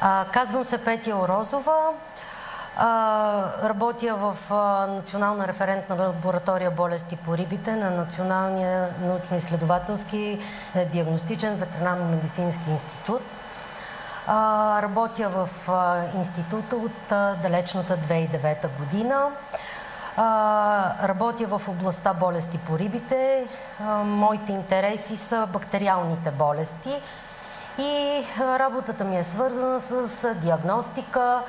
А, казвам се Петя Орозова. А, работя в а, Национална референтна лаборатория болести по рибите на Националния научно-изследователски е, диагностичен ветеринарно-медицински институт. А, работя в а, института от а, далечната 2009 година. А, работя в областта болести по рибите. А, моите интереси са бактериалните болести – и работата ми е свързана с диагностика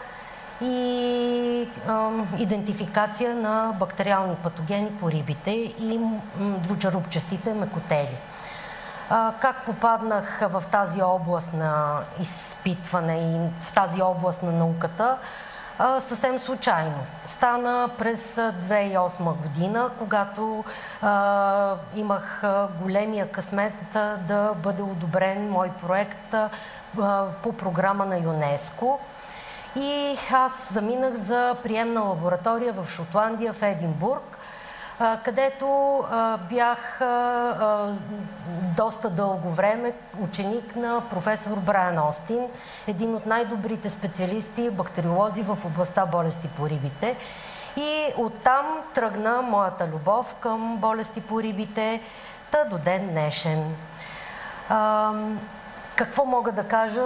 и а, идентификация на бактериални патогени по рибите и двучарупчестите мекотели. А, как попаднах в тази област на изпитване и в тази област на науката? Съвсем случайно. Стана през 2008 година, когато а, имах големия късмет а, да бъде одобрен мой проект а, по програма на ЮНЕСКО. И аз заминах за приемна лаборатория в Шотландия, в Единбург, където бях доста дълго време ученик на професор Брайан Остин, един от най-добрите специалисти, бактериолози в областта болести по рибите. И оттам тръгна моята любов към болести по рибите, та до ден днешен. Какво мога да кажа?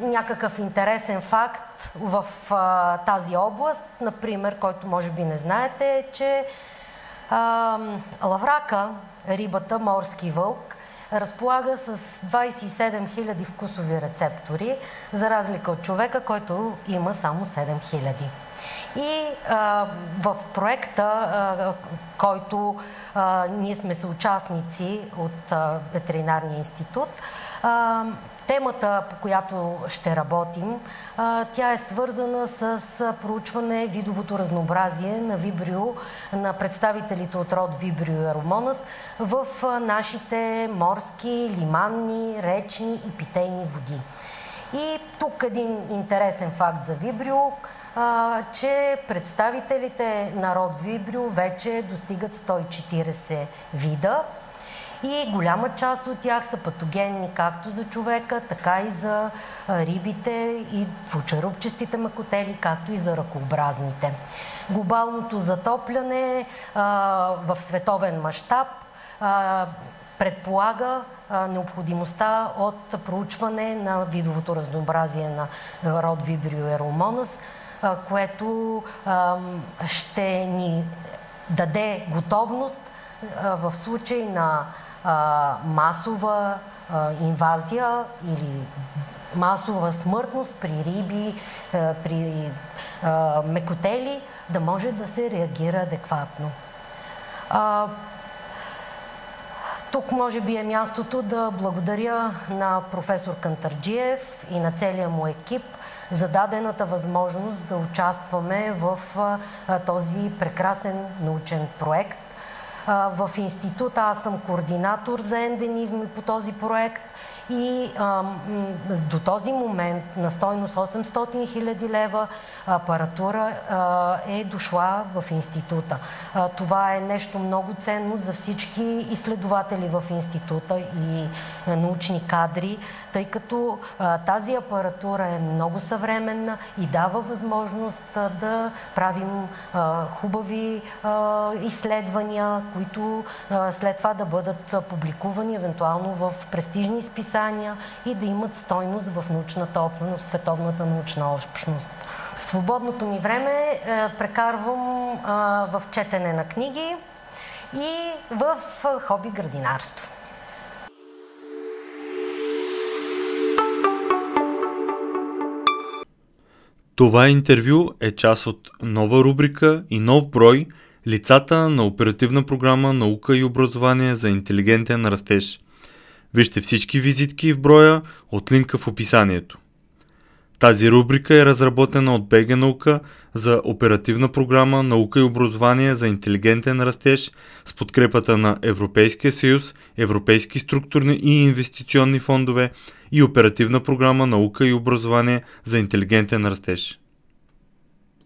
Някакъв интересен факт в а, тази област, например, който може би не знаете, е, че а, лаврака, рибата, морски вълк, разполага с 27 000 вкусови рецептори, за разлика от човека, който има само 7 000. И а, в проекта, а, който а, ние сме съучастници от а, Ветеринарния институт, а, Темата, по която ще работим, тя е свързана с проучване видовото разнообразие на вибрио, на представителите от род вибрио и аромонас в нашите морски, лиманни, речни и питейни води. И тук един интересен факт за вибрио, че представителите на род вибрио вече достигат 140 вида и голяма част от тях са патогенни както за човека, така и за рибите и двучерупчестите макотели, както и за ръкообразните. Глобалното затопляне в световен мащаб предполага необходимостта от проучване на видовото разнообразие на род Vibrio eromonas, което ще ни даде готовност в случай на масова инвазия или масова смъртност при риби, при мекотели, да може да се реагира адекватно. Тук може би е мястото да благодаря на професор Кантарджиев и на целия му екип за дадената възможност да участваме в този прекрасен научен проект в института аз съм координатор за енденивми по този проект и а, до този момент на стойност 800 000 лева апаратура а, е дошла в института. А, това е нещо много ценно за всички изследователи в института и научни кадри, тъй като а, тази апаратура е много съвременна и дава възможност а, да правим а, хубави а, изследвания, които а, след това да бъдат публикувани евентуално в престижни списания списания и да имат стойност в научната общност, световната научна общност. Свободното ми време е, прекарвам в четене на книги и в хоби градинарство. Това интервю е част от нова рубрика и нов брой Лицата на оперативна програма Наука и образование за интелигентен растеж. Вижте всички визитки в броя от линка в описанието. Тази рубрика е разработена от БГ Наука за оперативна програма Наука и образование за интелигентен растеж с подкрепата на Европейския съюз, Европейски структурни и инвестиционни фондове и оперативна програма Наука и образование за интелигентен растеж.